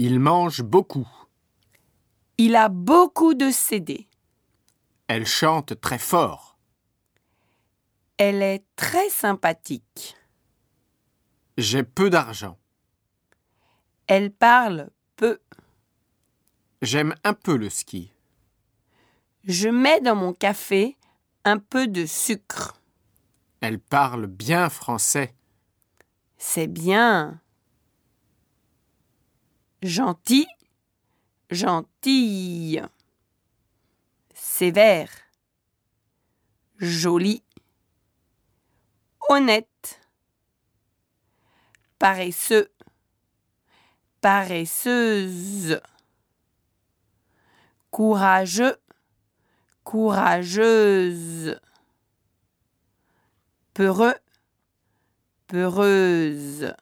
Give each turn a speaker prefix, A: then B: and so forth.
A: Il mange beaucoup.
B: Il a beaucoup de CD.
A: Elle chante très fort.
B: Elle est très sympathique.
A: J'ai peu d'argent.
B: Elle parle peu.
A: J'aime un peu le ski.
B: Je mets dans mon café un peu de sucre.
A: Elle parle bien français.
B: C'est bien. Gentil, gentille. Sévère. Joli. Honnête. Paresseux. Paresseuse. Courageux. Courageuse. Peureux. Peureuse.